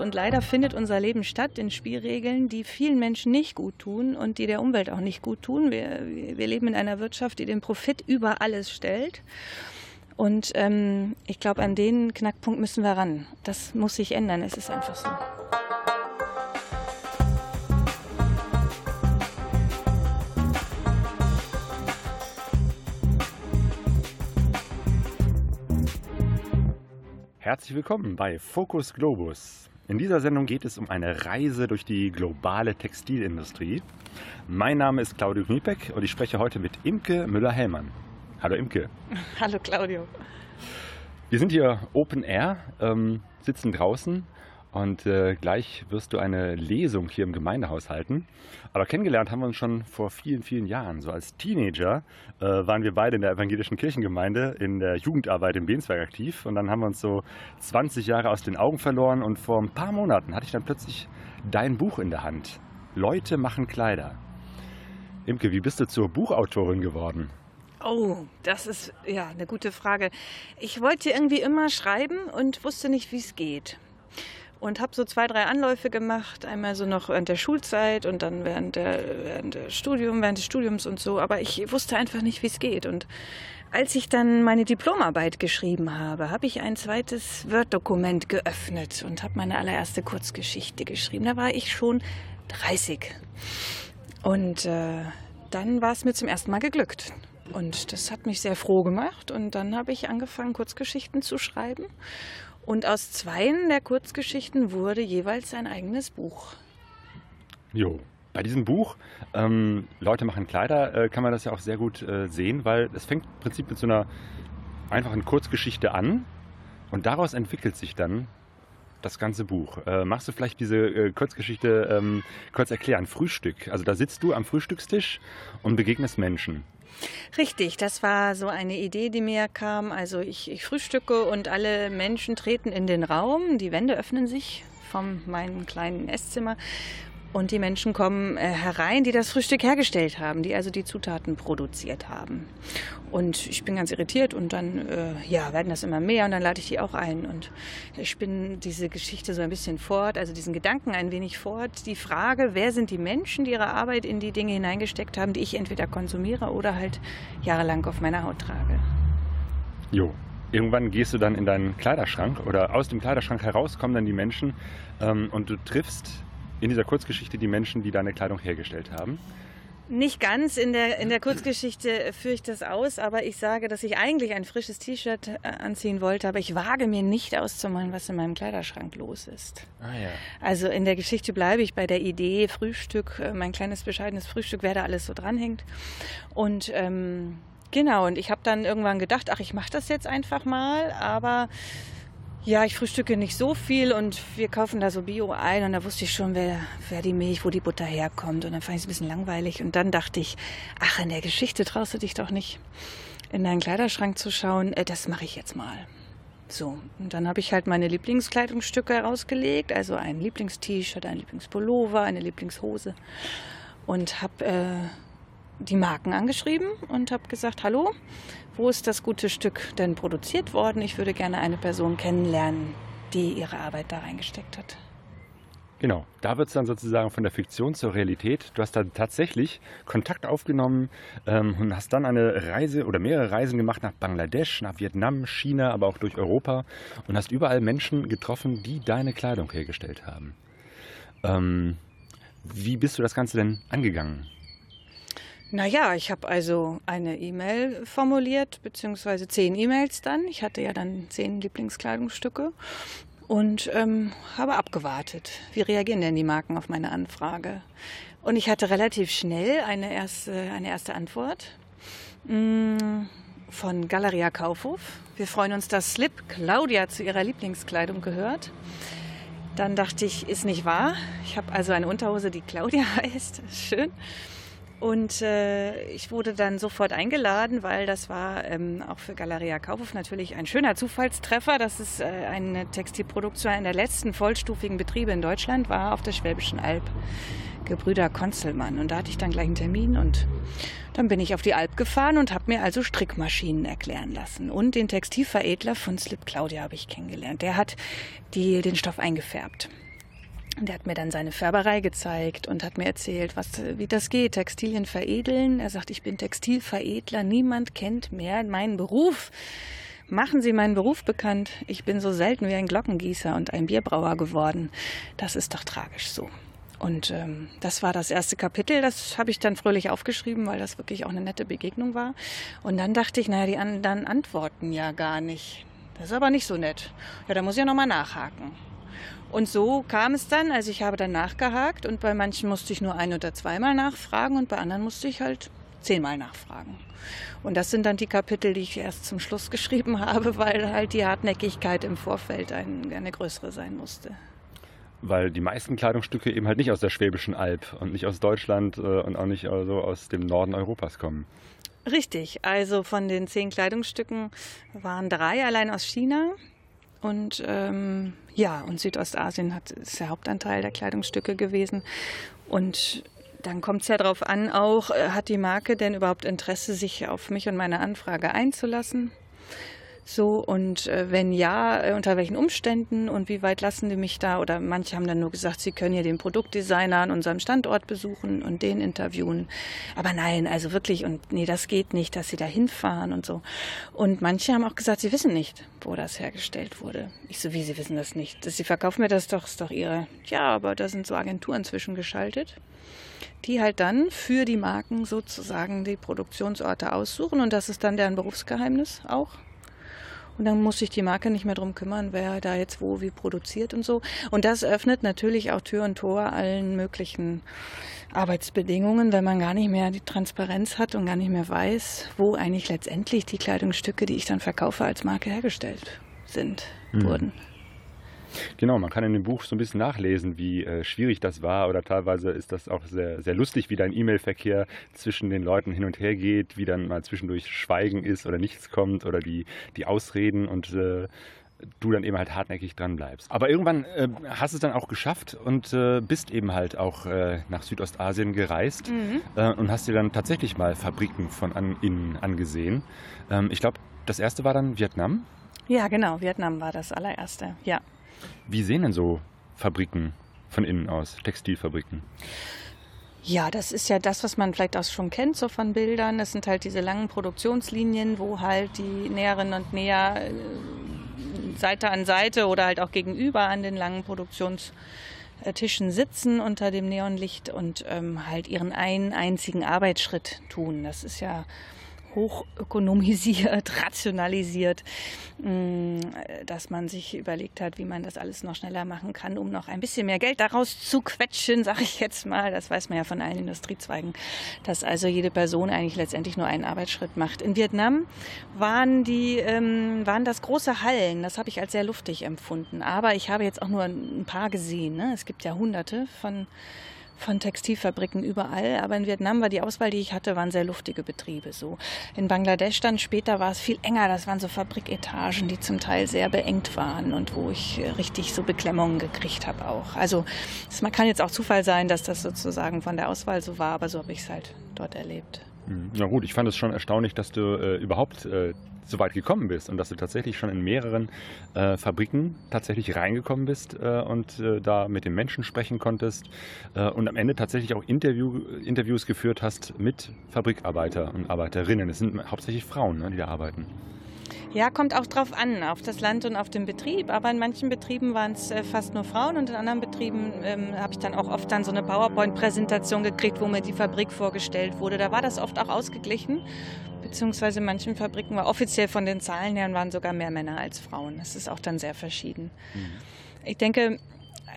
Und leider findet unser Leben statt in Spielregeln, die vielen Menschen nicht gut tun und die der Umwelt auch nicht gut tun. Wir, wir leben in einer Wirtschaft, die den Profit über alles stellt. Und ähm, ich glaube, an den Knackpunkt müssen wir ran. Das muss sich ändern. Es ist einfach so. Herzlich willkommen bei Focus Globus. In dieser Sendung geht es um eine Reise durch die globale Textilindustrie. Mein Name ist Claudio Kniepek und ich spreche heute mit Imke Müller-Hellmann. Hallo Imke. Hallo Claudio. Wir sind hier Open Air, ähm, sitzen draußen und äh, gleich wirst du eine Lesung hier im Gemeindehaus halten. Aber kennengelernt haben wir uns schon vor vielen, vielen Jahren. So als Teenager äh, waren wir beide in der evangelischen Kirchengemeinde in der Jugendarbeit im Bensberg aktiv. Und dann haben wir uns so 20 Jahre aus den Augen verloren. Und vor ein paar Monaten hatte ich dann plötzlich dein Buch in der Hand. Leute machen Kleider. Imke, wie bist du zur Buchautorin geworden? Oh, das ist ja eine gute Frage. Ich wollte irgendwie immer schreiben und wusste nicht, wie es geht. Und habe so zwei, drei Anläufe gemacht, einmal so noch während der Schulzeit und dann während, der, während, der Studium, während des Studiums und so. Aber ich wusste einfach nicht, wie es geht. Und als ich dann meine Diplomarbeit geschrieben habe, habe ich ein zweites Word-Dokument geöffnet und habe meine allererste Kurzgeschichte geschrieben. Da war ich schon 30. Und äh, dann war es mir zum ersten Mal geglückt. Und das hat mich sehr froh gemacht. Und dann habe ich angefangen, Kurzgeschichten zu schreiben. Und aus zweien der Kurzgeschichten wurde jeweils ein eigenes Buch. Jo. Bei diesem Buch, ähm, Leute machen Kleider, äh, kann man das ja auch sehr gut äh, sehen, weil es fängt im Prinzip mit so einer einfachen Kurzgeschichte an und daraus entwickelt sich dann das ganze Buch. Äh, machst du vielleicht diese äh, Kurzgeschichte ähm, kurz erklären? Frühstück. Also da sitzt du am Frühstückstisch und begegnest Menschen. Richtig, das war so eine Idee, die mir kam. Also ich, ich frühstücke und alle Menschen treten in den Raum, die Wände öffnen sich von meinem kleinen Esszimmer und die Menschen kommen äh, herein, die das Frühstück hergestellt haben, die also die Zutaten produziert haben. Und ich bin ganz irritiert und dann äh, ja, werden das immer mehr und dann lade ich die auch ein. Und ich bin diese Geschichte so ein bisschen fort, also diesen Gedanken ein wenig fort. Die Frage, wer sind die Menschen, die ihre Arbeit in die Dinge hineingesteckt haben, die ich entweder konsumiere oder halt jahrelang auf meiner Haut trage. Jo, irgendwann gehst du dann in deinen Kleiderschrank oder aus dem Kleiderschrank heraus kommen dann die Menschen ähm, und du triffst in dieser Kurzgeschichte die Menschen, die deine Kleidung hergestellt haben? Nicht ganz. In der, in der Kurzgeschichte führe ich das aus, aber ich sage, dass ich eigentlich ein frisches T-Shirt äh, anziehen wollte, aber ich wage mir nicht auszumalen, was in meinem Kleiderschrank los ist. Ah, ja. Also in der Geschichte bleibe ich bei der Idee, Frühstück, äh, mein kleines bescheidenes Frühstück, wer da alles so dranhängt. Und ähm, genau, und ich habe dann irgendwann gedacht, ach, ich mache das jetzt einfach mal, aber ja, ich frühstücke nicht so viel und wir kaufen da so Bio ein und da wusste ich schon, wer, wer die Milch, wo die Butter herkommt und dann fand ich es ein bisschen langweilig und dann dachte ich, ach, in der Geschichte traust du dich doch nicht in deinen Kleiderschrank zu schauen, äh, das mache ich jetzt mal. So, und dann habe ich halt meine Lieblingskleidungsstücke herausgelegt, also ein Lieblingst-T-Shirt, ein Lieblingspullover, eine Lieblingshose und habe äh, die Marken angeschrieben und habe gesagt, hallo, wo ist das gute Stück denn produziert worden? Ich würde gerne eine Person kennenlernen, die ihre Arbeit da reingesteckt hat. Genau, da wird es dann sozusagen von der Fiktion zur Realität. Du hast dann tatsächlich Kontakt aufgenommen ähm, und hast dann eine Reise oder mehrere Reisen gemacht nach Bangladesch, nach Vietnam, China, aber auch durch Europa und hast überall Menschen getroffen, die deine Kleidung hergestellt haben. Ähm, wie bist du das Ganze denn angegangen? Naja, ich habe also eine E-Mail formuliert, beziehungsweise zehn E-Mails dann. Ich hatte ja dann zehn Lieblingskleidungsstücke und ähm, habe abgewartet. Wie reagieren denn die Marken auf meine Anfrage? Und ich hatte relativ schnell eine erste, eine erste Antwort mm, von Galeria Kaufhof. Wir freuen uns, dass Slip Claudia zu ihrer Lieblingskleidung gehört. Dann dachte ich, ist nicht wahr. Ich habe also eine Unterhose, die Claudia heißt. Schön. Und äh, ich wurde dann sofort eingeladen, weil das war ähm, auch für Galeria Kaufhof natürlich ein schöner Zufallstreffer. Das ist äh, eine Textilproduktion, einer der letzten vollstufigen Betriebe in Deutschland war auf der Schwäbischen Alb. Gebrüder Konzelmann. Und da hatte ich dann gleich einen Termin und dann bin ich auf die Alp gefahren und habe mir also Strickmaschinen erklären lassen. Und den Textilveredler von Slip Claudia habe ich kennengelernt. Der hat die, den Stoff eingefärbt. Der hat mir dann seine Färberei gezeigt und hat mir erzählt, was, wie das geht, Textilien veredeln. Er sagt, ich bin Textilveredler, niemand kennt mehr meinen Beruf. Machen Sie meinen Beruf bekannt. Ich bin so selten wie ein Glockengießer und ein Bierbrauer geworden. Das ist doch tragisch so. Und ähm, das war das erste Kapitel. Das habe ich dann fröhlich aufgeschrieben, weil das wirklich auch eine nette Begegnung war. Und dann dachte ich, naja, die anderen antworten ja gar nicht. Das ist aber nicht so nett. Ja, da muss ich ja nochmal nachhaken. Und so kam es dann, also ich habe dann nachgehakt und bei manchen musste ich nur ein oder zweimal nachfragen und bei anderen musste ich halt zehnmal nachfragen. Und das sind dann die Kapitel, die ich erst zum Schluss geschrieben habe, weil halt die Hartnäckigkeit im Vorfeld ein, eine größere sein musste. Weil die meisten Kleidungsstücke eben halt nicht aus der Schwäbischen Alb und nicht aus Deutschland äh, und auch nicht also aus dem Norden Europas kommen. Richtig, also von den zehn Kleidungsstücken waren drei allein aus China. Und ähm, ja, und Südostasien hat, ist der Hauptanteil der Kleidungsstücke gewesen. Und dann kommt es ja darauf an, auch äh, hat die Marke denn überhaupt Interesse, sich auf mich und meine Anfrage einzulassen? So, und äh, wenn ja, äh, unter welchen Umständen und wie weit lassen die mich da? Oder manche haben dann nur gesagt, sie können hier den Produktdesigner an unserem Standort besuchen und den interviewen. Aber nein, also wirklich, und nee, das geht nicht, dass sie da hinfahren und so. Und manche haben auch gesagt, sie wissen nicht, wo das hergestellt wurde. Ich so, wie, sie wissen das nicht? Sie verkaufen mir das doch, ist doch ihre. Ja, aber da sind so Agenturen zwischengeschaltet die halt dann für die Marken sozusagen die Produktionsorte aussuchen und das ist dann deren Berufsgeheimnis auch. Und dann muss sich die Marke nicht mehr drum kümmern, wer da jetzt wo wie produziert und so. Und das öffnet natürlich auch Tür und Tor allen möglichen Arbeitsbedingungen, wenn man gar nicht mehr die Transparenz hat und gar nicht mehr weiß, wo eigentlich letztendlich die Kleidungsstücke, die ich dann verkaufe, als Marke hergestellt sind, mhm. wurden. Genau, man kann in dem Buch so ein bisschen nachlesen, wie äh, schwierig das war oder teilweise ist das auch sehr, sehr lustig, wie dein E-Mail-Verkehr zwischen den Leuten hin und her geht, wie dann mal zwischendurch Schweigen ist oder nichts kommt oder die, die Ausreden und äh, du dann eben halt hartnäckig dran bleibst. Aber irgendwann äh, hast du es dann auch geschafft und äh, bist eben halt auch äh, nach Südostasien gereist mhm. Äh, und hast dir dann tatsächlich mal Fabriken von an, innen angesehen. Ähm, ich glaube, das erste war dann Vietnam. Ja, genau, Vietnam war das allererste, ja. Wie sehen denn so Fabriken von innen aus, Textilfabriken? Ja, das ist ja das, was man vielleicht auch schon kennt, so von Bildern. Das sind halt diese langen Produktionslinien, wo halt die Näherinnen und Näher äh, Seite an Seite oder halt auch gegenüber an den langen Produktionstischen sitzen unter dem Neonlicht und ähm, halt ihren einen einzigen Arbeitsschritt tun. Das ist ja hochökonomisiert, rationalisiert, mm, dass man sich überlegt hat, wie man das alles noch schneller machen kann, um noch ein bisschen mehr Geld daraus zu quetschen, sage ich jetzt mal. Das weiß man ja von allen Industriezweigen, dass also jede Person eigentlich letztendlich nur einen Arbeitsschritt macht. In Vietnam waren die ähm, waren das große Hallen. Das habe ich als sehr luftig empfunden. Aber ich habe jetzt auch nur ein paar gesehen. Ne? Es gibt ja Hunderte von von Textilfabriken überall. Aber in Vietnam war die Auswahl, die ich hatte, waren sehr luftige Betriebe. So in Bangladesch dann später war es viel enger. Das waren so Fabriketagen, die zum Teil sehr beengt waren und wo ich äh, richtig so Beklemmungen gekriegt habe auch. Also es kann jetzt auch Zufall sein, dass das sozusagen von der Auswahl so war, aber so habe ich es halt dort erlebt. Mhm. Na gut, ich fand es schon erstaunlich, dass du äh, überhaupt äh, so weit gekommen bist und dass du tatsächlich schon in mehreren äh, Fabriken tatsächlich reingekommen bist äh, und äh, da mit den Menschen sprechen konntest äh, und am Ende tatsächlich auch Interview, Interviews geführt hast mit Fabrikarbeiter und Arbeiterinnen. Es sind hauptsächlich Frauen, ne, die da arbeiten. Ja, kommt auch drauf an, auf das Land und auf den Betrieb. Aber in manchen Betrieben waren es äh, fast nur Frauen und in anderen Betrieben ähm, habe ich dann auch oft dann so eine PowerPoint-Präsentation gekriegt, wo mir die Fabrik vorgestellt wurde. Da war das oft auch ausgeglichen. Beziehungsweise in manchen Fabriken war offiziell von den Zahlen her waren sogar mehr Männer als Frauen. Das ist auch dann sehr verschieden. Mhm. Ich denke,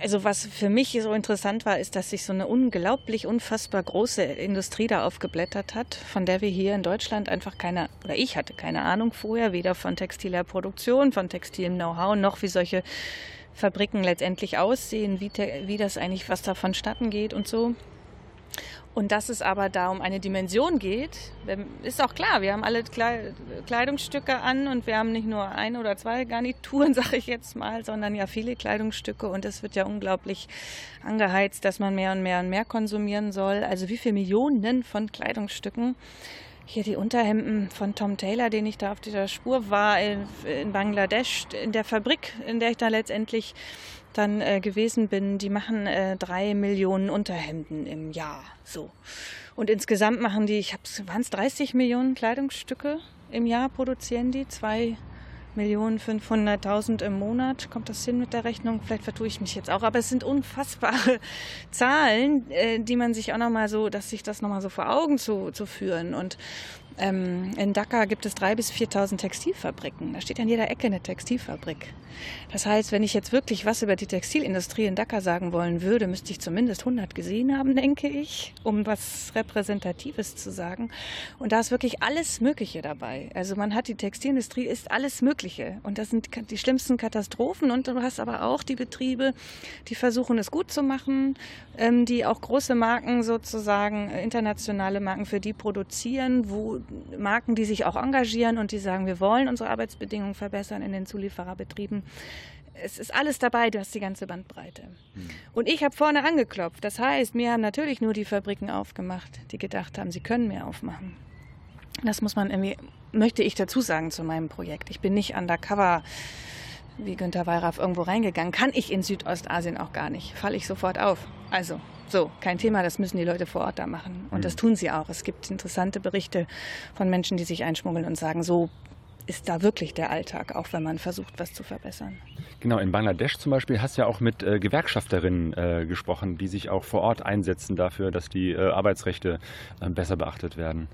also was für mich so interessant war, ist, dass sich so eine unglaublich unfassbar große Industrie da aufgeblättert hat, von der wir hier in Deutschland einfach keine, oder ich hatte keine Ahnung vorher, weder von textiler Produktion, von textilem Know-how, noch wie solche Fabriken letztendlich aussehen, wie, wie das eigentlich, was da vonstatten geht und so. Und dass es aber da um eine Dimension geht, ist auch klar. Wir haben alle Kleidungsstücke an und wir haben nicht nur ein oder zwei Garnituren, sage ich jetzt mal, sondern ja viele Kleidungsstücke und es wird ja unglaublich angeheizt, dass man mehr und mehr und mehr konsumieren soll. Also wie viele Millionen von Kleidungsstücken. Hier die Unterhemden von Tom Taylor, den ich da auf dieser Spur war in, Bangladesch, in der Fabrik, in der ich da letztendlich dann äh, gewesen bin, die machen äh, drei Millionen Unterhemden im Jahr. So. Und insgesamt machen die, ich habe waren es 30 Millionen Kleidungsstücke im Jahr produzieren die, zwei Millionen 500.000 im Monat. Kommt das hin mit der Rechnung? Vielleicht vertue ich mich jetzt auch. Aber es sind unfassbare Zahlen, äh, die man sich auch nochmal so, dass sich das nochmal so vor Augen zu, zu führen. Und ähm, in Dhaka gibt es 3.000 bis 4.000 Textilfabriken. Da steht an jeder Ecke eine Textilfabrik. Das heißt, wenn ich jetzt wirklich was über die Textilindustrie in Dhaka sagen wollen würde, müsste ich zumindest 100 gesehen haben, denke ich, um was Repräsentatives zu sagen. Und da ist wirklich alles Mögliche dabei. Also man hat die Textilindustrie, ist alles Mögliche. Und das sind die schlimmsten Katastrophen. Und du hast aber auch die Betriebe, die versuchen es gut zu machen, ähm, die auch große Marken sozusagen, äh, internationale Marken für die produzieren, wo Marken, die sich auch engagieren und die sagen, wir wollen unsere Arbeitsbedingungen verbessern in den Zuliefererbetrieben. Es ist alles dabei, du hast die ganze Bandbreite. Mhm. Und ich habe vorne angeklopft. Das heißt, mir haben natürlich nur die Fabriken aufgemacht, die gedacht haben, sie können mehr aufmachen. Das muss man irgendwie, möchte ich dazu sagen zu meinem Projekt. Ich bin nicht undercover wie Günter Wallraff irgendwo reingegangen. Kann ich in Südostasien auch gar nicht. Falle ich sofort auf. Also, so, kein Thema, das müssen die Leute vor Ort da machen. Und mhm. das tun sie auch. Es gibt interessante Berichte von Menschen, die sich einschmuggeln und sagen, so ist da wirklich der Alltag, auch wenn man versucht, was zu verbessern. Genau, in Bangladesch zum Beispiel hast du ja auch mit äh, Gewerkschafterinnen äh, gesprochen, die sich auch vor Ort einsetzen dafür, dass die äh, Arbeitsrechte äh, besser beachtet werden.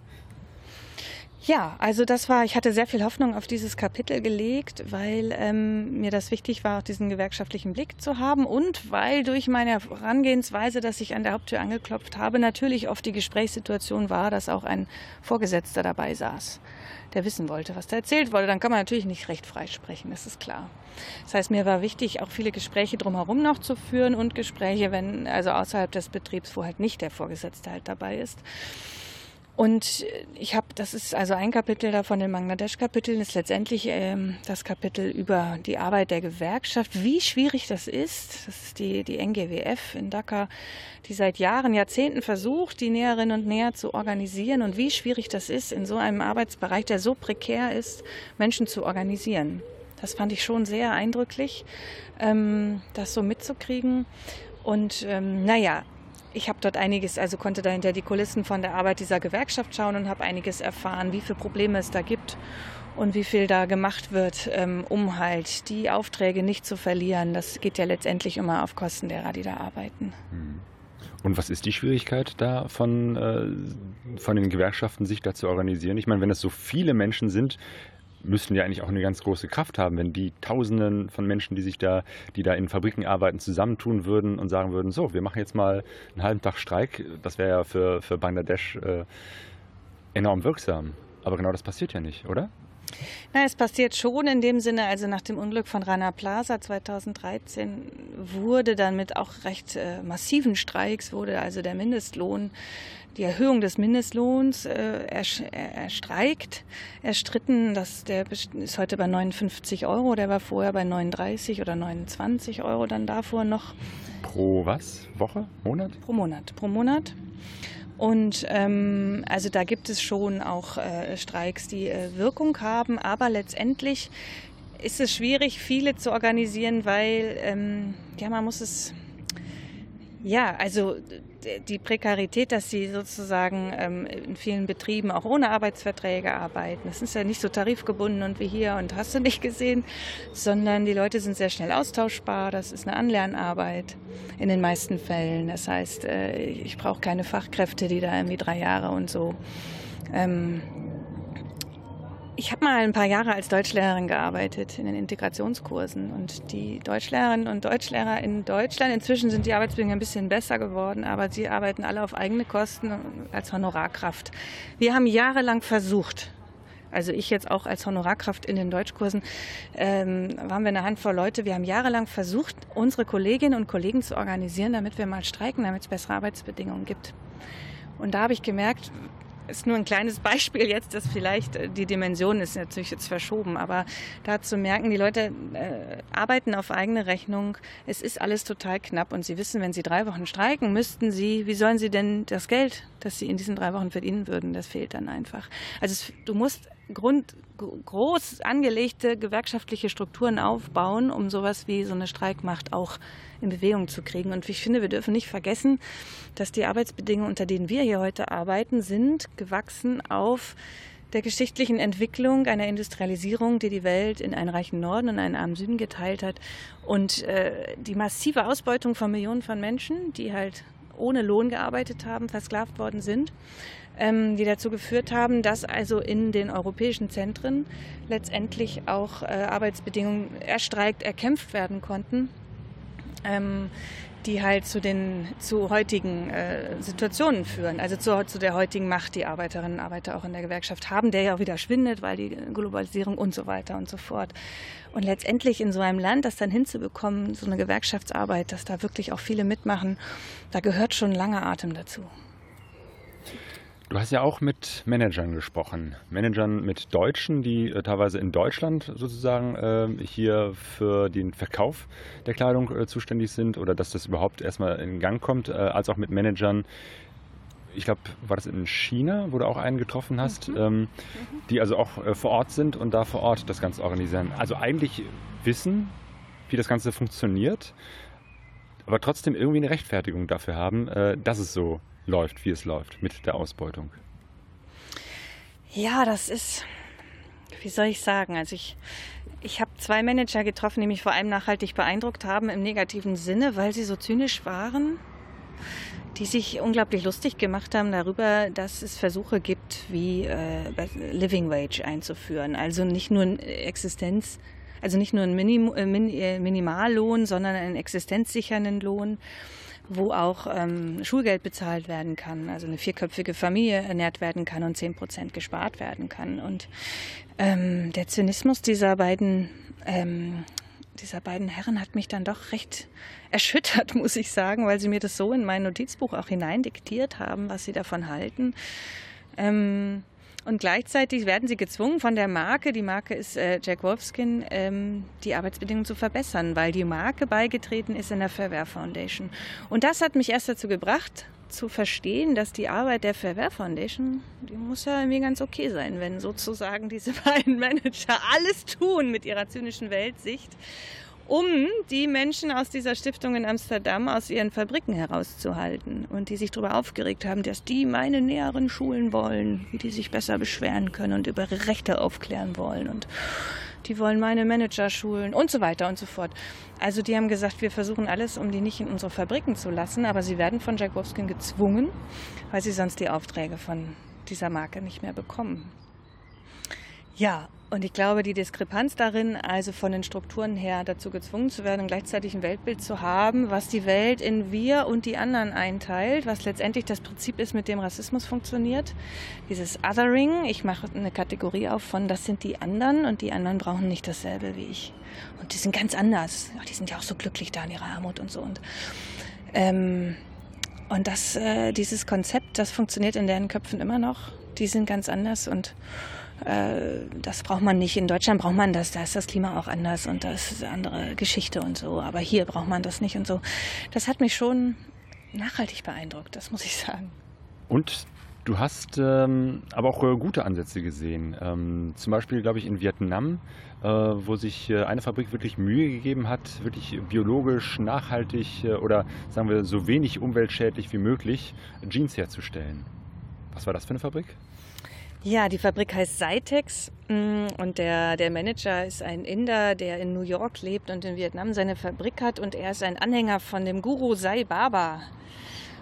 Ja, also das war, ich hatte sehr viel Hoffnung auf dieses Kapitel gelegt, weil ähm, mir das wichtig war, auch diesen gewerkschaftlichen Blick zu haben und weil durch meine Herangehensweise, dass ich an der Haupttür angeklopft habe, natürlich oft die Gesprächssituation war, dass auch ein Vorgesetzter dabei saß, der wissen wollte, was da erzählt wurde. Dann kann man natürlich nicht recht frei sprechen, das ist klar. Das heißt, mir war wichtig, auch viele Gespräche drumherum noch zu führen und Gespräche, wenn also außerhalb des Betriebs, wo halt nicht der Vorgesetzte halt dabei ist. Und ich habe, das ist also ein Kapitel davon, den Bangladesch-Kapitel, ist letztendlich ähm, das Kapitel über die Arbeit der Gewerkschaft, wie schwierig das ist. Das ist die, die NGWF in Dhaka, die seit Jahren, Jahrzehnten versucht, die Näherinnen und Näher zu organisieren und wie schwierig das ist, in so einem Arbeitsbereich, der so prekär ist, Menschen zu organisieren. Das fand ich schon sehr eindrücklich, ähm, das so mitzukriegen. Und ähm, naja, ich habe dort einiges, also konnte da hinter die Kulissen von der Arbeit dieser Gewerkschaft schauen und habe einiges erfahren, wie viele Probleme es da gibt und wie viel da gemacht wird, ähm, um halt die Aufträge nicht zu verlieren. Das geht ja letztendlich immer auf Kosten derer, die da arbeiten. Hm. Und was ist die Schwierigkeit da von, äh, von den Gewerkschaften, sich da zu organisieren? Ich meine, wenn es so viele Menschen sind, müssten ja eigentlich auch eine ganz große Kraft haben, wenn die Tausenden von Menschen, die sich da, die da in Fabriken arbeiten, zusammentun würden und sagen würden, so, wir machen jetzt mal einen halben Tag Streik. Das wäre ja für, für Bangladesch äh, enorm wirksam. Aber genau das passiert ja nicht, oder? Na, es passiert schon in dem Sinne, also nach dem Unglück von Rana Plaza 2013 wurde dann mit auch recht äh, massiven Streiks, wurde also der Mindestlohn die Erhöhung des Mindestlohns äh, erstreikt, erstritten. Das, der ist heute bei 59 Euro, der war vorher bei 39 oder 29 Euro dann davor noch. Pro was? Woche? Monat? Pro Monat. Pro Monat. Und ähm, also da gibt es schon auch äh, Streiks, die äh, Wirkung haben, aber letztendlich ist es schwierig, viele zu organisieren, weil ähm, ja man muss es ja, also die Prekarität, dass sie sozusagen ähm, in vielen Betrieben auch ohne Arbeitsverträge arbeiten. Das ist ja nicht so tarifgebunden und wie hier und hast du nicht gesehen, sondern die Leute sind sehr schnell austauschbar. Das ist eine Anlernarbeit in den meisten Fällen. Das heißt, äh, ich brauche keine Fachkräfte, die da irgendwie drei Jahre und so ähm, ich habe mal ein paar Jahre als Deutschlehrerin gearbeitet in den Integrationskursen und die Deutschlehrerinnen und Deutschlehrer in Deutschland, inzwischen sind die Arbeitsbedingungen ein bisschen besser geworden, aber sie arbeiten alle auf eigene Kosten als Honorarkraft. Wir haben jahrelang versucht, also ich jetzt auch als Honorarkraft in den Deutschkursen, ähm, waren wir eine Handvoll Leute. Wir haben jahrelang versucht, unsere Kolleginnen und Kollegen zu organisieren, damit wir mal streiken, damit es bessere Arbeitsbedingungen gibt. Und da habe ich gemerkt, ist nur ein kleines Beispiel jetzt, dass vielleicht äh, die Dimension ist natürlich jetzt verschoben, aber da zu merken, die Leute äh, arbeiten auf eigene Rechnung, es ist alles total knapp und sie wissen, wenn sie drei Wochen streiken, müssten sie, wie sollen sie denn das Geld, das sie in diesen drei Wochen verdienen würden, das fehlt dann einfach. Also es, du musst Grund, groß angelegte gewerkschaftliche Strukturen aufbauen, um sowas wie so eine Streikmacht auch in Bewegung zu kriegen. Und ich finde, wir dürfen nicht vergessen, dass die Arbeitsbedingungen, unter denen wir hier heute arbeiten, sind gewachsen auf der geschichtlichen Entwicklung einer Industrialisierung, die die Welt in einen reichen Norden und einen armen Süden geteilt hat. Und äh, die massive Ausbeutung von Millionen von Menschen, die halt ohne Lohn gearbeitet haben, versklavt worden sind, ähm, die dazu geführt haben, dass also in den europäischen Zentren letztendlich auch äh, Arbeitsbedingungen erstreikt, erkämpft werden konnten. Ähm, die halt zu den zu heutigen äh, Situationen führen, also zu, zu der heutigen Macht, die Arbeiterinnen und Arbeiter auch in der Gewerkschaft haben, der ja auch wieder schwindet, weil die Globalisierung und so weiter und so fort. Und letztendlich in so einem Land, das dann hinzubekommen, so eine Gewerkschaftsarbeit, dass da wirklich auch viele mitmachen, da gehört schon langer Atem dazu. Du hast ja auch mit Managern gesprochen. Managern mit Deutschen, die äh, teilweise in Deutschland sozusagen äh, hier für den Verkauf der Kleidung äh, zuständig sind oder dass das überhaupt erstmal in Gang kommt, äh, als auch mit Managern, ich glaube, war das in China, wo du auch einen getroffen hast, mhm. ähm, die also auch äh, vor Ort sind und da vor Ort das Ganze organisieren. Also eigentlich wissen, wie das Ganze funktioniert, aber trotzdem irgendwie eine Rechtfertigung dafür haben, äh, dass es so läuft, wie es läuft mit der Ausbeutung? Ja, das ist, wie soll ich sagen, also ich, ich habe zwei Manager getroffen, die mich vor allem nachhaltig beeindruckt haben im negativen Sinne, weil sie so zynisch waren, die sich unglaublich lustig gemacht haben darüber, dass es Versuche gibt, wie äh, Living Wage einzuführen. Also nicht nur Existenz, also nicht nur einen Minim, äh, äh, Minimallohn, sondern einen existenzsichernden Lohn wo auch ähm, Schulgeld bezahlt werden kann, also eine vierköpfige Familie ernährt werden kann und zehn Prozent gespart werden kann. Und ähm, der Zynismus dieser beiden ähm, dieser beiden Herren hat mich dann doch recht erschüttert, muss ich sagen, weil sie mir das so in mein Notizbuch auch hineindiktiert haben, was sie davon halten. Ähm, und gleichzeitig werden sie gezwungen von der Marke, die Marke ist äh, Jack Wolfskin, ähm, die Arbeitsbedingungen zu verbessern, weil die Marke beigetreten ist in der Fairware Foundation. Und das hat mich erst dazu gebracht, zu verstehen, dass die Arbeit der Fairware Foundation, die muss ja irgendwie ganz okay sein, wenn sozusagen diese beiden Manager alles tun mit ihrer zynischen Weltsicht um die Menschen aus dieser Stiftung in Amsterdam aus ihren Fabriken herauszuhalten und die sich darüber aufgeregt haben, dass die meine Näheren schulen wollen, wie die sich besser beschweren können und über ihre Rechte aufklären wollen und die wollen meine Manager schulen und so weiter und so fort. Also die haben gesagt, wir versuchen alles, um die nicht in unsere Fabriken zu lassen, aber sie werden von Jack Wolfskin gezwungen, weil sie sonst die Aufträge von dieser Marke nicht mehr bekommen. Ja, und ich glaube, die Diskrepanz darin, also von den Strukturen her dazu gezwungen zu werden, gleichzeitig ein Weltbild zu haben, was die Welt in wir und die anderen einteilt, was letztendlich das Prinzip ist, mit dem Rassismus funktioniert. Dieses Othering, ich mache eine Kategorie auf von, das sind die anderen und die anderen brauchen nicht dasselbe wie ich. Und die sind ganz anders. Die sind ja auch so glücklich da in ihrer Armut und so. Und, ähm, und das, äh, dieses Konzept, das funktioniert in deren Köpfen immer noch. Die sind ganz anders und äh, das braucht man nicht. In Deutschland braucht man das, da ist das Klima auch anders und das ist eine andere Geschichte und so. Aber hier braucht man das nicht und so. Das hat mich schon nachhaltig beeindruckt, das muss ich sagen. Und du hast ähm, aber auch äh, gute Ansätze gesehen. Ähm, zum Beispiel, glaube ich, in Vietnam, äh, wo sich äh, eine Fabrik wirklich Mühe gegeben hat, wirklich biologisch, nachhaltig oder sagen wir so wenig umweltschädlich wie möglich Jeans herzustellen. Was war das für eine Fabrik? Ja, die Fabrik heißt Cytex mm, und der, der Manager ist ein Inder, der in New York lebt und in Vietnam seine Fabrik hat und er ist ein Anhänger von dem Guru Sai Baba.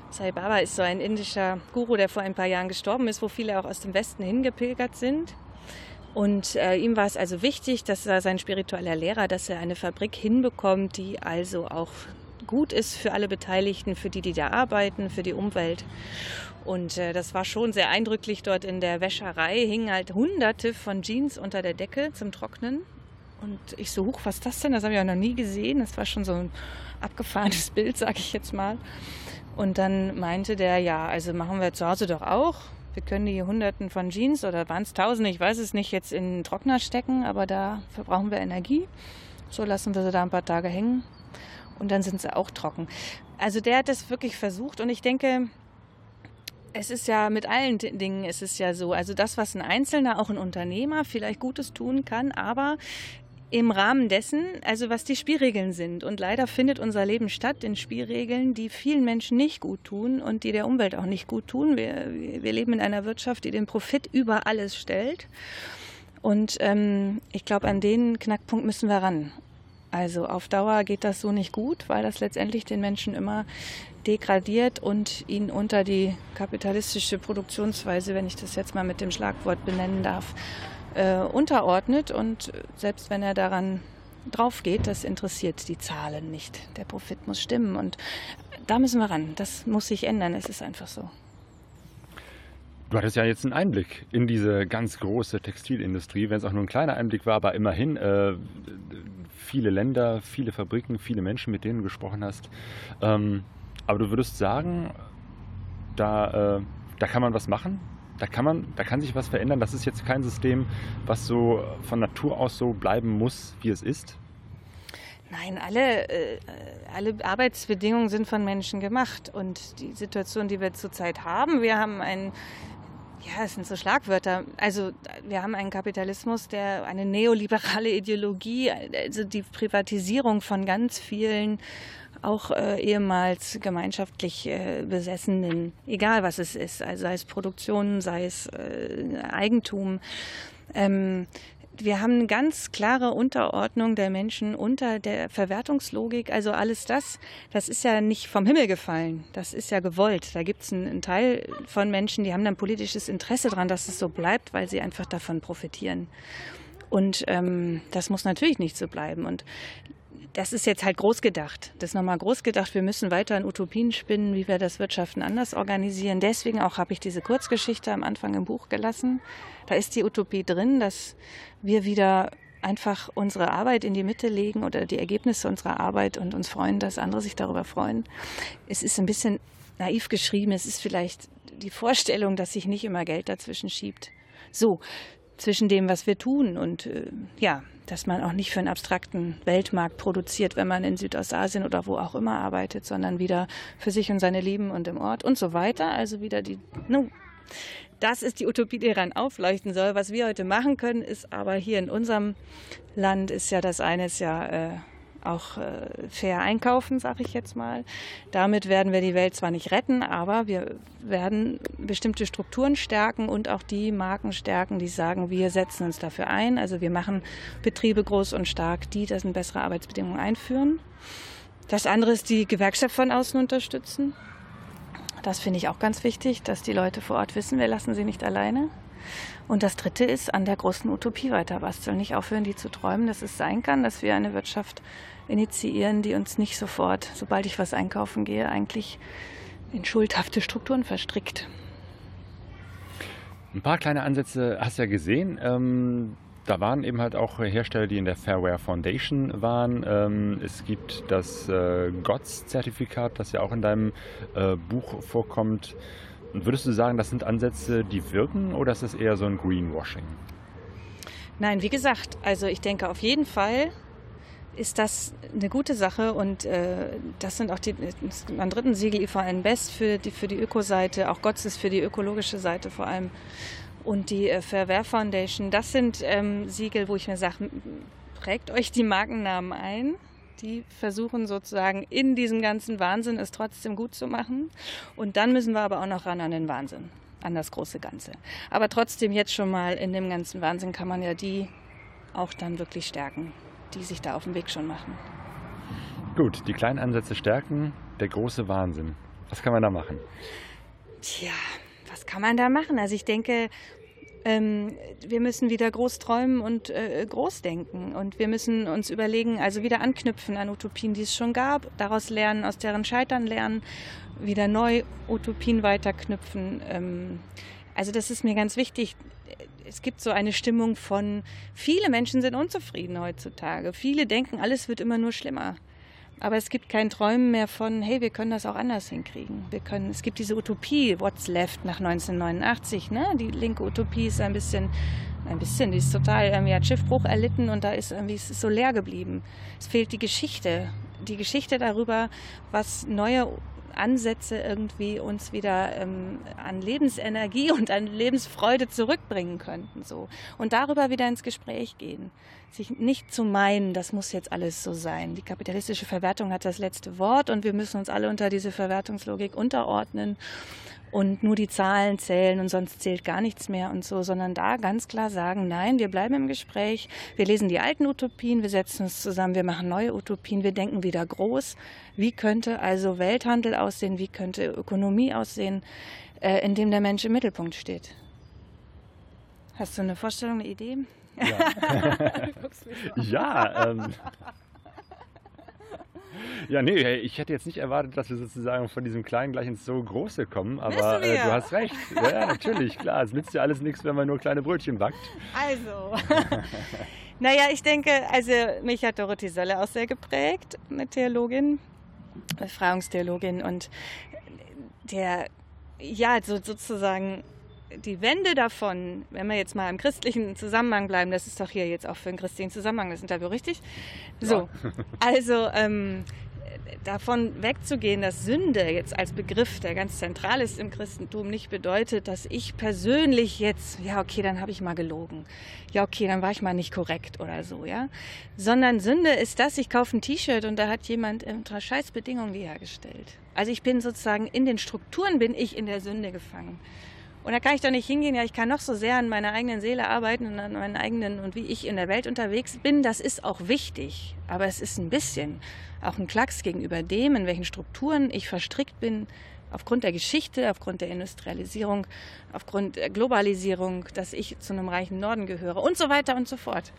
Sai Baba ist so ein indischer Guru, der vor ein paar Jahren gestorben ist, wo viele auch aus dem Westen hingepilgert sind. Und äh, ihm war es also wichtig, dass er sein spiritueller Lehrer, dass er eine Fabrik hinbekommt, die also auch gut ist für alle Beteiligten, für die, die da arbeiten, für die Umwelt. Und äh, das war schon sehr eindrücklich. Dort in der Wäscherei hingen halt hunderte von Jeans unter der Decke zum Trocknen. Und ich so, hoch, was ist das denn? Das habe ich auch noch nie gesehen. Das war schon so ein abgefahrenes Bild, sage ich jetzt mal. Und dann meinte der, ja, also machen wir zu Hause doch auch. Wir können die Hunderten von Jeans oder waren es Tausende, ich weiß es nicht, jetzt in den Trockner stecken, aber dafür brauchen wir Energie. So lassen wir sie da ein paar Tage hängen und dann sind sie auch trocken. Also der hat das wirklich versucht und ich denke, Es ist ja mit allen Dingen ist ja so. Also das, was ein Einzelner, auch ein Unternehmer vielleicht Gutes tun kann, aber im Rahmen dessen, also was die Spielregeln sind. Und leider findet unser Leben statt in Spielregeln, die vielen Menschen nicht gut tun und die der Umwelt auch nicht gut tun. Wir, wir leben in einer Wirtschaft, die den Profit über alles stellt. Und ähm, ich glaube, an den Knackpunkt müssen wir ran. Also auf Dauer geht das so nicht gut, weil das letztendlich den Menschen immer degradiert und ihn unter die kapitalistische Produktionsweise, wenn ich das jetzt mal mit dem Schlagwort benennen darf, äh, unterordnet. Und selbst wenn er daran drauf geht, das interessiert die Zahlen nicht. Der Profit muss stimmen und da müssen wir ran. Das muss sich ändern. Es ist einfach so. Du hattest ja jetzt einen Einblick in diese ganz große Textilindustrie, wenn es auch nur ein kleiner Einblick war, aber immerhin äh, viele Länder, viele Fabriken, viele Menschen, mit denen du gesprochen hast. Ähm, aber du würdest sagen, da, äh, da kann man was machen? Da kann man, da kann sich was verändern. Das ist jetzt kein System, was so von Natur aus so bleiben muss, wie es ist. Nein, alle, äh, alle Arbeitsbedingungen sind von Menschen gemacht. Und die Situation, die wir zurzeit haben, wir haben ein ja, es sind so Schlagwörter. Also wir haben einen Kapitalismus, der eine neoliberale Ideologie, also die Privatisierung von ganz vielen auch äh, ehemals gemeinschaftlich äh, besessenen, egal was es ist, also sei es Produktion, sei es äh, Eigentum. Ähm, wir haben eine ganz klare Unterordnung der Menschen unter der Verwertungslogik. Also alles das, das ist ja nicht vom Himmel gefallen. Das ist ja gewollt. Da gibt es einen, einen, Teil von Menschen, die haben dann politisches Interesse daran, dass es so bleibt, weil sie einfach davon profitieren. Und ähm, das muss natürlich nicht so bleiben. Und das ist jetzt halt groß gedacht. Das ist nochmal groß gedacht. Wir müssen weiter in Utopien spinnen, wie wir das Wirtschaften anders organisieren. Deswegen auch habe ich diese Kurzgeschichte am Anfang im Buch gelassen. Da ist die Utopie drin, dass wir wieder einfach unsere Arbeit in die Mitte legen oder die Ergebnisse unserer Arbeit und uns freuen, dass andere sich darüber freuen. Es ist ein bisschen naiv geschrieben. Es ist vielleicht die Vorstellung, dass sich nicht immer Geld dazwischen schiebt. So, zwischen dem, was wir tun und äh, ja, dass man auch nicht für einen abstrakten Weltmarkt produziert, wenn man in Südostasien oder wo auch immer arbeitet, sondern wieder für sich und seine Lieben und im Ort und so weiter. Also wieder die, no, das ist die Utopie, die daran aufleuchten soll. Was wir heute machen können, ist aber hier in unserem Land ist ja das eine ist ja äh, auch äh, fair einkaufen, sage ich jetzt mal. Damit werden wir die Welt zwar nicht retten, aber wir werden bestimmte Strukturen stärken und auch die Marken stärken, die sagen, wir setzen uns dafür ein. Also wir machen Betriebe groß und stark, die das in bessere Arbeitsbedingungen einführen. Das andere ist die Gewerkschaft von außen unterstützen. Das finde ich auch ganz wichtig, dass die Leute vor Ort wissen, wir lassen sie nicht alleine. Und das Dritte ist, an der großen Utopie weiter basteln, nicht aufhören, die zu träumen, dass es sein kann, dass wir eine Wirtschaft initiieren, die uns nicht sofort, sobald ich was einkaufen gehe, eigentlich in schuldhafte Strukturen verstrickt. Ein paar kleine Ansätze hast du ja gesehen. Ähm, da waren eben halt auch Hersteller, die in der Fairware Foundation waren. Ähm, es gibt das äh, GOTS-Zertifikat, das ja auch in deinem äh, Buch vorkommt. Und würdest du sagen, das sind Ansätze, die wirken oder ist das eher so ein Greenwashing? Nein, wie gesagt, also ich denke auf jeden Fall ist das eine gute Sache und äh, das sind auch die, am dritten Siegel IVN Best für die, für die Öko-Seite, auch Gotts ist für die ökologische Seite vor allem und die äh, Fairware Foundation. Das sind ähm, Siegel, wo ich mir sage, prägt euch die Markennamen ein. Die versuchen sozusagen in diesem ganzen Wahnsinn es trotzdem gut zu machen. Und dann müssen wir aber auch noch ran an den Wahnsinn, an das große Ganze. Aber trotzdem jetzt schon mal in dem ganzen Wahnsinn kann man ja die auch dann wirklich stärken die sich da auf dem Weg schon machen. Gut, die kleinen Ansätze stärken, der große Wahnsinn. Was kann man da machen? Tja, was kann man da machen? Also ich denke, ähm, wir müssen wieder groß träumen und äh, groß denken. Und wir müssen uns überlegen, also wieder anknüpfen an Utopien, die es schon gab, daraus lernen, aus deren Scheitern lernen, wieder neu Utopien weiterknüpfen. Ähm, also das ist mir ganz wichtig es gibt so eine Stimmung von, viele Menschen sind unzufrieden heutzutage. Viele denken, alles wird immer nur schlimmer. Aber es gibt kein Träumen mehr von, hey, wir können das auch anders hinkriegen. Wir können, es gibt diese Utopie, What's Left nach 1989, ne? Die linke Utopie ist ein bisschen, ein bisschen, die ist total, irgendwie hat Schiffbruch erlitten und da ist irgendwie, es ist so leer geblieben. Es fehlt die Geschichte. Die Geschichte darüber, was neue Ansätze irgendwie uns wieder ähm, an Lebensenergie und an Lebensfreude zurückbringen könnten. So. Und darüber wieder ins Gespräch gehen. Sich nicht zu meinen, das muss jetzt alles so sein. Die kapitalistische Verwertung hat das letzte Wort und wir müssen uns alle unter diese Verwertungslogik unterordnen und nur die Zahlen zählen und sonst zählt gar nichts mehr und so, sondern da ganz klar sagen, nein, wir bleiben im Gespräch, wir lesen die alten Utopien, wir setzen uns zusammen, wir machen neue Utopien, wir denken wieder groß. Wie könnte also Welthandel aussehen, wie könnte Ökonomie aussehen, äh, in dem der Mensch im Mittelpunkt steht? Hast du eine Vorstellung, eine Idee? Ja, ja ähm, ja, nee, ich hätte jetzt nicht erwartet, dass wir sozusagen von diesem Kleinen gleich ins so Große kommen, aber äh, du hast recht. Ja, natürlich, klar. Es nützt ja alles nichts, wenn man nur kleine Brötchen backt. Also. naja, ich denke, also mich hat Dorothee Sölle auch sehr geprägt, eine Theologin, Befreiungstheologin und der, ja, so, sozusagen die Wende davon, wenn wir jetzt mal im christlichen Zusammenhang bleiben, das ist doch hier jetzt auch für einen christlichen Zusammenhang das Interview richtig. So, ja. also ähm, davon wegzugehen, dass Sünde jetzt als Begriff, der ganz zentral ist im Christentum, nicht bedeutet, dass ich persönlich jetzt, ja, okay, dann habe ich mal gelogen. Ja, okay, dann war ich mal nicht korrekt oder so, ja. Sondern Sünde ist das, ich kaufe ein T-Shirt und da hat jemand unter Scheißbedingungen die hergestellt. Also ich bin sozusagen in den Strukturen bin ich in der Sünde gefangen. Und da kann ich doch nicht hingehen, ja, ich kann noch so sehr an meiner eigenen Seele arbeiten und an meinen eigenen und wie ich in der Welt unterwegs bin. Das ist auch wichtig. Aber es ist ein bisschen auch ein Klacks gegenüber dem, in welchen Strukturen ich verstrickt bin, aufgrund der Geschichte, aufgrund der Industrialisierung, aufgrund der Globalisierung, dass ich zu einem reichen Norden gehöre und so weiter und so fort.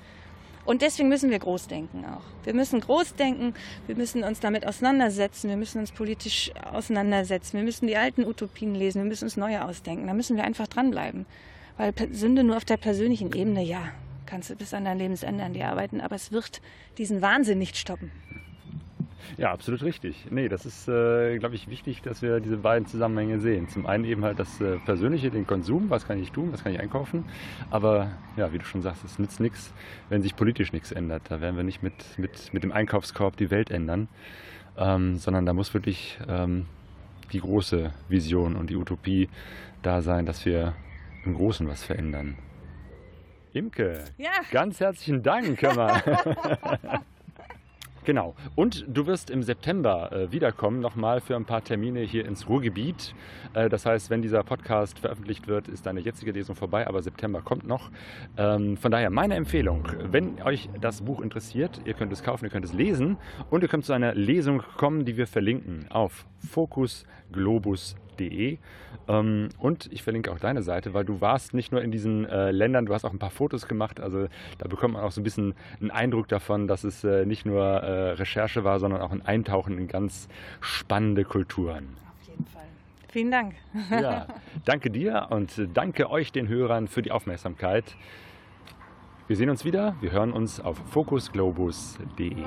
Und deswegen müssen wir groß denken auch. Wir müssen groß denken, wir müssen uns damit auseinandersetzen, wir müssen uns politisch auseinandersetzen, wir müssen die alten Utopien lesen, wir müssen uns neue ausdenken. Da müssen wir einfach dranbleiben. Weil Sünde nur auf der persönlichen Ebene, ja, kannst du bis an dein Lebensende an dir arbeiten, aber es wird diesen Wahnsinn nicht stoppen. Ja, absolut richtig. Nee, das ist, äh, glaube ich, wichtig, dass wir diese beiden Zusammenhänge sehen. Zum einen eben halt das äh, Persönliche, den Konsum, was kann ich tun, was kann ich einkaufen. Aber ja, wie du schon sagst, es nützt nichts, wenn sich politisch nichts ändert. Da werden wir nicht mit, mit, mit dem Einkaufskorb die Welt ändern, ähm, sondern da muss wirklich ähm, die große Vision und die Utopie da sein, dass wir im Großen was verändern. Imke, ja. ganz herzlichen Dank. Genau. Und du wirst im September äh, wiederkommen, nochmal für ein paar Termine hier ins Ruhrgebiet. Äh, das heißt, wenn dieser Podcast veröffentlicht wird, ist deine jetzige Lesung vorbei, aber September kommt noch. Ähm, von daher meine Empfehlung, wenn euch das Buch interessiert, ihr könnt es kaufen, ihr könnt es lesen und ihr könnt zu einer Lesung kommen, die wir verlinken auf fokusglobus.de www.ftf.de. Ähm, und ich verlinke auch deine Seite, weil du warst nicht nur in diesen äh, Ländern, du hast auch ein paar Fotos gemacht. Also da bekommt man auch so ein bisschen einen Eindruck davon, dass es äh, nicht nur äh, Recherche war, sondern auch ein Eintauchen in ganz spannende Kulturen. Auf jeden Fall. Vielen Dank. Ja, danke dir und danke euch, den Hörern, für die Aufmerksamkeit. Wir sehen uns wieder. Wir hören uns auf fokusglobus.de.